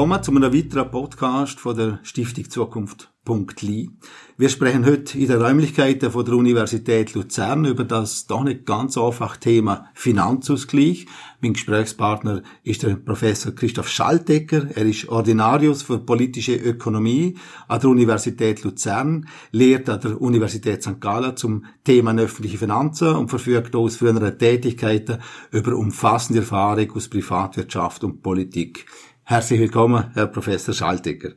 Willkommen zu einem weiteren Podcast von der Stiftung Zukunft.li. Wir sprechen heute in den Räumlichkeiten von der Universität Luzern über das doch nicht ganz einfach Thema Finanzausgleich. Mein Gesprächspartner ist der Professor Christoph Schaltecker. Er ist Ordinarius für politische Ökonomie an der Universität Luzern, lehrt an der Universität St. Gallen zum Thema öffentliche Finanzen und verfügt aus früheren Tätigkeiten über umfassende Erfahrung aus Privatwirtschaft und Politik. Herzlich willkommen, Herr Professor Schaltegger.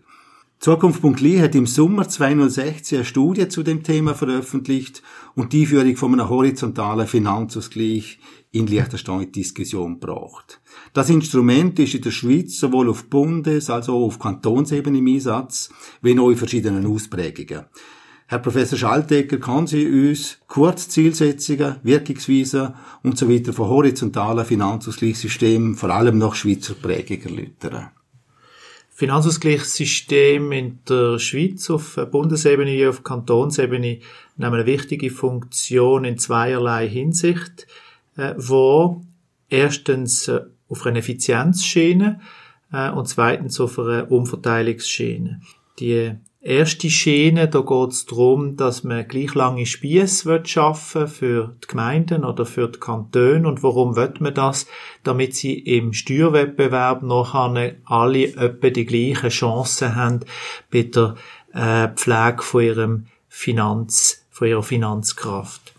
Zukunft.li hat im Sommer 2016 eine Studie zu dem Thema veröffentlicht und die Führung von einem horizontalen Finanzausgleich in Liechtenstein Diskussion gebracht. Das Instrument ist in der Schweiz sowohl auf Bundes- als auch auf Kantonsebene im Einsatz, wie auch in verschiedenen Ausprägungen. Herr Professor Schaltegger, kann Sie uns kurz Zielsetzungen, Wirkungsweisen und so weiter von horizontalen Finanzausgleichssystemen, vor allem nach Schweizer Prägung erläutern? Finanzausgleichssystem in der Schweiz auf Bundesebene wie auf Kantonsebene nehmen eine wichtige Funktion in zweierlei Hinsicht, äh, wo erstens äh, auf einer Effizienzschiene äh, und zweitens auf einer Umverteilungsschiene. Die erste Schiene, da geht es darum, dass man gleich lange Spieße schaffen für die Gemeinden oder für die Kantone. Und warum will man das? Damit sie im Steuerwettbewerb nachher alle etwa die gleichen Chancen haben bei der äh, Pflege von ihrem Finanz, von ihrer Finanzkraft.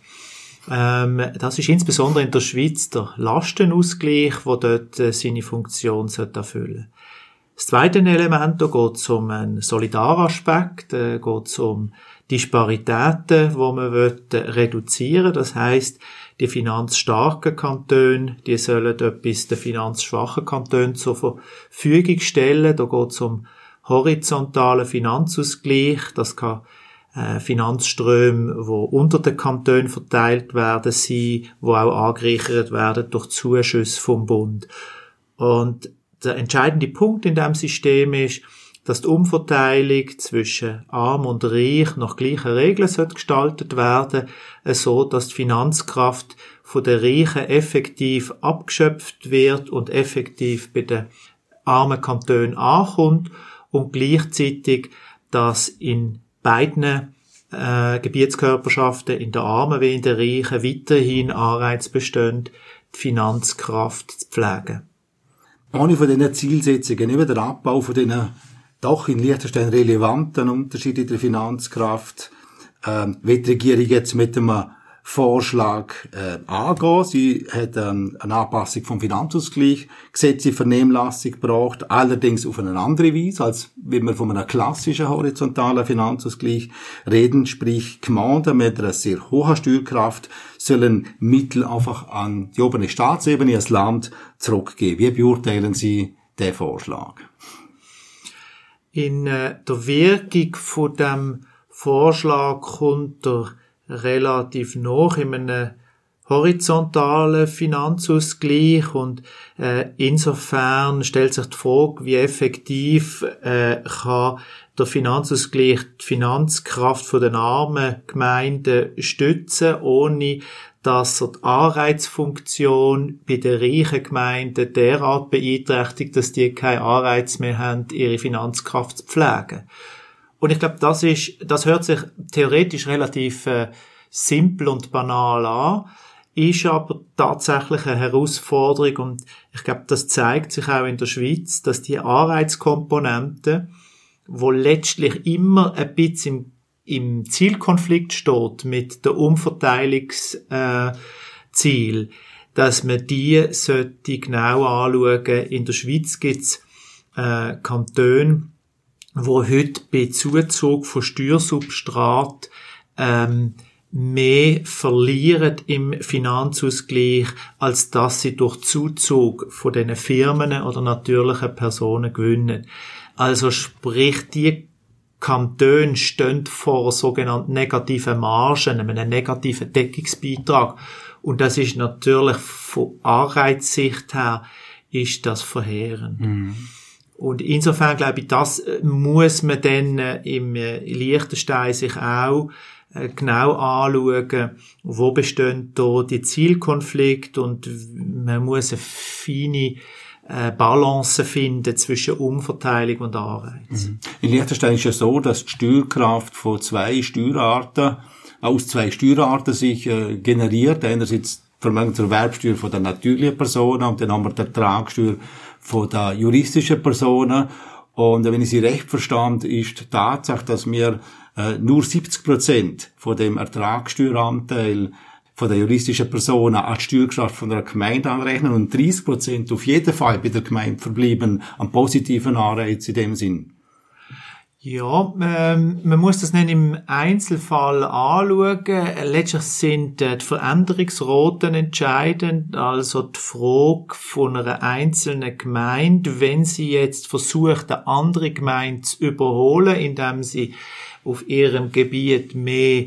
Ähm, das ist insbesondere in der Schweiz der Lastenausgleich, wo dort äh, seine Funktion erfüllen sollte. Das zweite Element, da geht es um einen Solidaraspekt, da geht es um Disparitäten, wo man will, reduzieren Das heißt, die finanzstarken Kantone, die sollen etwas den finanzschwachen Kantonen zur Verfügung stellen. Da geht es um horizontalen Finanzausgleich. Das kann äh, Finanzströme, wo unter den Kantonen verteilt werden, sein, wo auch angereichert werden durch Zuschüsse vom Bund. Und der entscheidende Punkt in dem System ist, dass die Umverteilung zwischen Arm und Reich nach gleichen Regeln gestaltet werden, so dass die Finanzkraft von der Reichen effektiv abgeschöpft wird und effektiv bei den armen Kantonen ankommt und gleichzeitig, dass in beiden äh, Gebietskörperschaften, in der Armen wie in der Reichen, weiterhin Anreiz bestehen, die Finanzkraft zu pflegen eine von diesen Zielsetzungen, eben der Abbau von diesen doch in Liechtenstein relevanten Unterschieden der Finanzkraft, ähm, wird die Regierung jetzt mit einem Vorschlag äh, angehen. Sie hat ähm, eine Anpassung vom Finanzausgleich Gesetz in Vernehmlassung gebracht, allerdings auf eine andere Weise, als wenn wir von einem klassischen horizontalen Finanzausgleich reden, sprich Gemeinden mit einer sehr hohen Steuerkraft sollen Mittel einfach an die obere Staatsebene, als Land zurückgeben. Wie beurteilen Sie den Vorschlag? In äh, der Wirkung von dem Vorschlag kommt der relativ noch in einem horizontalen Finanzausgleich und äh, insofern stellt sich die Frage, wie effektiv äh, kann der Finanzausgleich die Finanzkraft von den armen Gemeinden stützen, ohne dass er die Anreizfunktion bei den reichen Gemeinden derart beeinträchtigt, dass die keinen Anreiz mehr haben, ihre Finanzkraft zu pflegen. Und ich glaube, das ist, das hört sich theoretisch relativ äh, simpel und banal an, ist aber tatsächlich eine Herausforderung und ich glaube, das zeigt sich auch in der Schweiz, dass die Anreizkomponente, wo letztlich immer ein bisschen im, im Zielkonflikt steht mit der Umverteilungsziel, äh, dass man die sollte genau anschauen. In der Schweiz gibt's äh, Kantone, wo heute bei Zuzug von Steuersubstrat ähm, mehr verlieren im Finanzausgleich, als dass sie durch Zuzug von den Firmen oder natürlichen Personen gewinnen. Also sprich, die Kantone stehen vor sogenannten negativen Margen, einem negativen Deckungsbeitrag. Und das ist natürlich von Anreizsicht her, ist das verheerend. Mhm. Und insofern glaube ich, das äh, muss man dann äh, im äh, Liechtenstein sich auch genau anschauen, wo bestehen da die Zielkonflikte und man muss eine feine Balance finden zwischen Umverteilung und Anreiz. Mhm. In Liechtenstein ist ja so, dass die Steuerkraft von zwei Steuerarten aus zwei Steuerarten sich äh, generiert. Einerseits Vermögenserwerbsteuer von der natürlichen Personen und dann haben wir die Ertragssteuer von der juristischen Personen. Und wenn ich Sie recht verstand, ist die Tatsache, dass wir äh, nur 70 Prozent von dem Ertragssteueranteil von der juristischen Personen an die Steuerkraft von der Gemeinde anrechnen und 30 Prozent auf jeden Fall bei der Gemeinde verblieben am positiven Anreiz in dem Sinn. Ja, ähm, man muss das nicht im Einzelfall anschauen. Letztlich sind äh, die Veränderungsroten entscheidend, also die Frage von einer einzelnen Gemeinde, wenn sie jetzt versucht, eine andere Gemeinde zu überholen, indem sie auf ihrem Gebiet mehr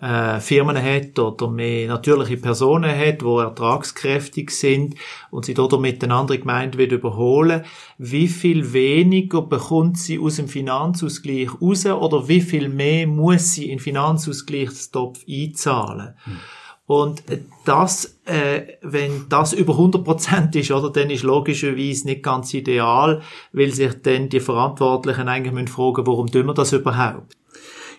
äh, Firmen hat oder mehr natürliche Personen hat, die ertragskräftig sind und sie dort mit eine andere Gemeinde wieder überholen, wie viel weniger bekommt sie aus dem Finanzausgleich raus oder wie viel mehr muss sie in Finanzausgleichstopf einzahlen? Hm. Und das, äh, wenn das über 100% ist, oder, dann ist logischerweise nicht ganz ideal, weil sich dann die Verantwortlichen eigentlich fragen müssen warum tun wir das überhaupt?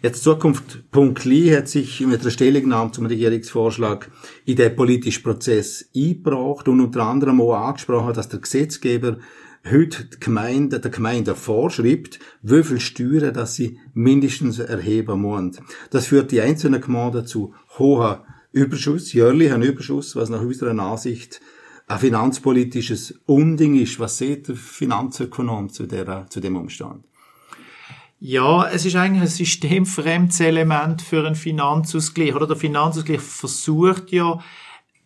Jetzt Zukunft.li hat sich mit der Stellungnahme zum Regierungsvorschlag in den politischen Prozess eingebracht und unter anderem auch angesprochen, dass der Gesetzgeber heute die Gemeinde, der Gemeinde vorschreibt, wie viel Steuern, dass sie mindestens erheben müssen. Das führt die einzelnen Gemeinden zu hoher Überschuss, jährlichen Überschuss, was nach unserer Ansicht ein finanzpolitisches Unding ist. Was sieht der Finanzökonom zu, der, zu dem Umstand? Ja, es ist eigentlich ein systemfremdes Element für einen Finanzausgleich. Oder der Finanzausgleich versucht ja,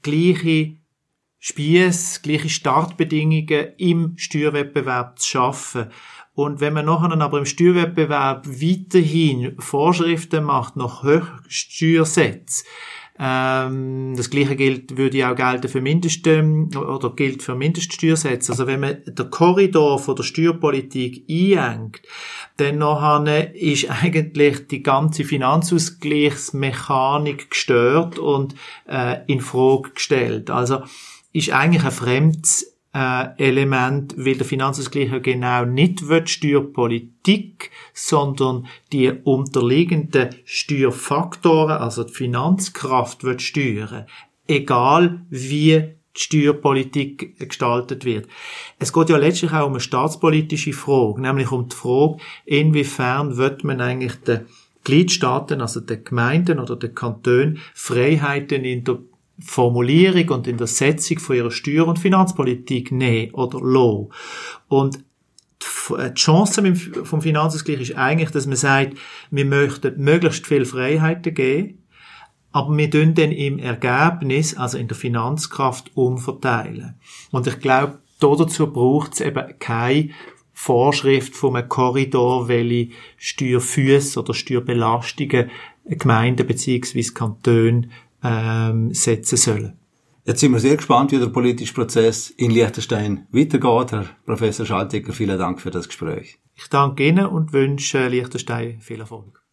gleiche Spiess, gleiche Startbedingungen im Steuerwettbewerb zu schaffen. Und wenn man nachher aber im Steuerwettbewerb weiterhin Vorschriften macht nach Höchststeuersätzen, ähm, das Gleiche gilt, würde ja auch gelten für Mindest, oder gilt für Mindeststeuersätze. Also wenn man den Korridor von der Steuerpolitik einengt, dann nachher ist eigentlich die ganze Finanzausgleichsmechanik gestört und äh, in Frage gestellt. Also ist eigentlich ein fremdes äh, Element, weil der Finanzausgleich ja genau nicht wird Steuerpolitik, sondern die unterliegenden Steuerfaktoren, also die Finanzkraft wird steuern. Egal wie die Steuerpolitik gestaltet wird. Es geht ja letztlich auch um eine staatspolitische Frage, nämlich um die Frage, inwiefern wird man eigentlich den Gliedstaaten, also den Gemeinden oder den Kantonen, Freiheiten in der Formulierung und in der Setzung von ihrer Steuer- und Finanzpolitik nehmen oder lassen. Und die Chance vom Finanzausgleich ist eigentlich, dass man sagt, wir möchten möglichst viel Freiheiten geben, aber wir tun dann im Ergebnis, also in der Finanzkraft, umverteilen. Und ich glaube, dazu braucht es eben keine Vorschrift von einem Korridor, welche Steuerfüße oder Steuerbelastungen Gemeinden bzw. Kantone ähm, setzen sollen. Jetzt sind wir sehr gespannt, wie der politische Prozess in Liechtenstein weitergeht. Herr Professor Schaltegger, vielen Dank für das Gespräch. Ich danke Ihnen und wünsche Liechtenstein viel Erfolg.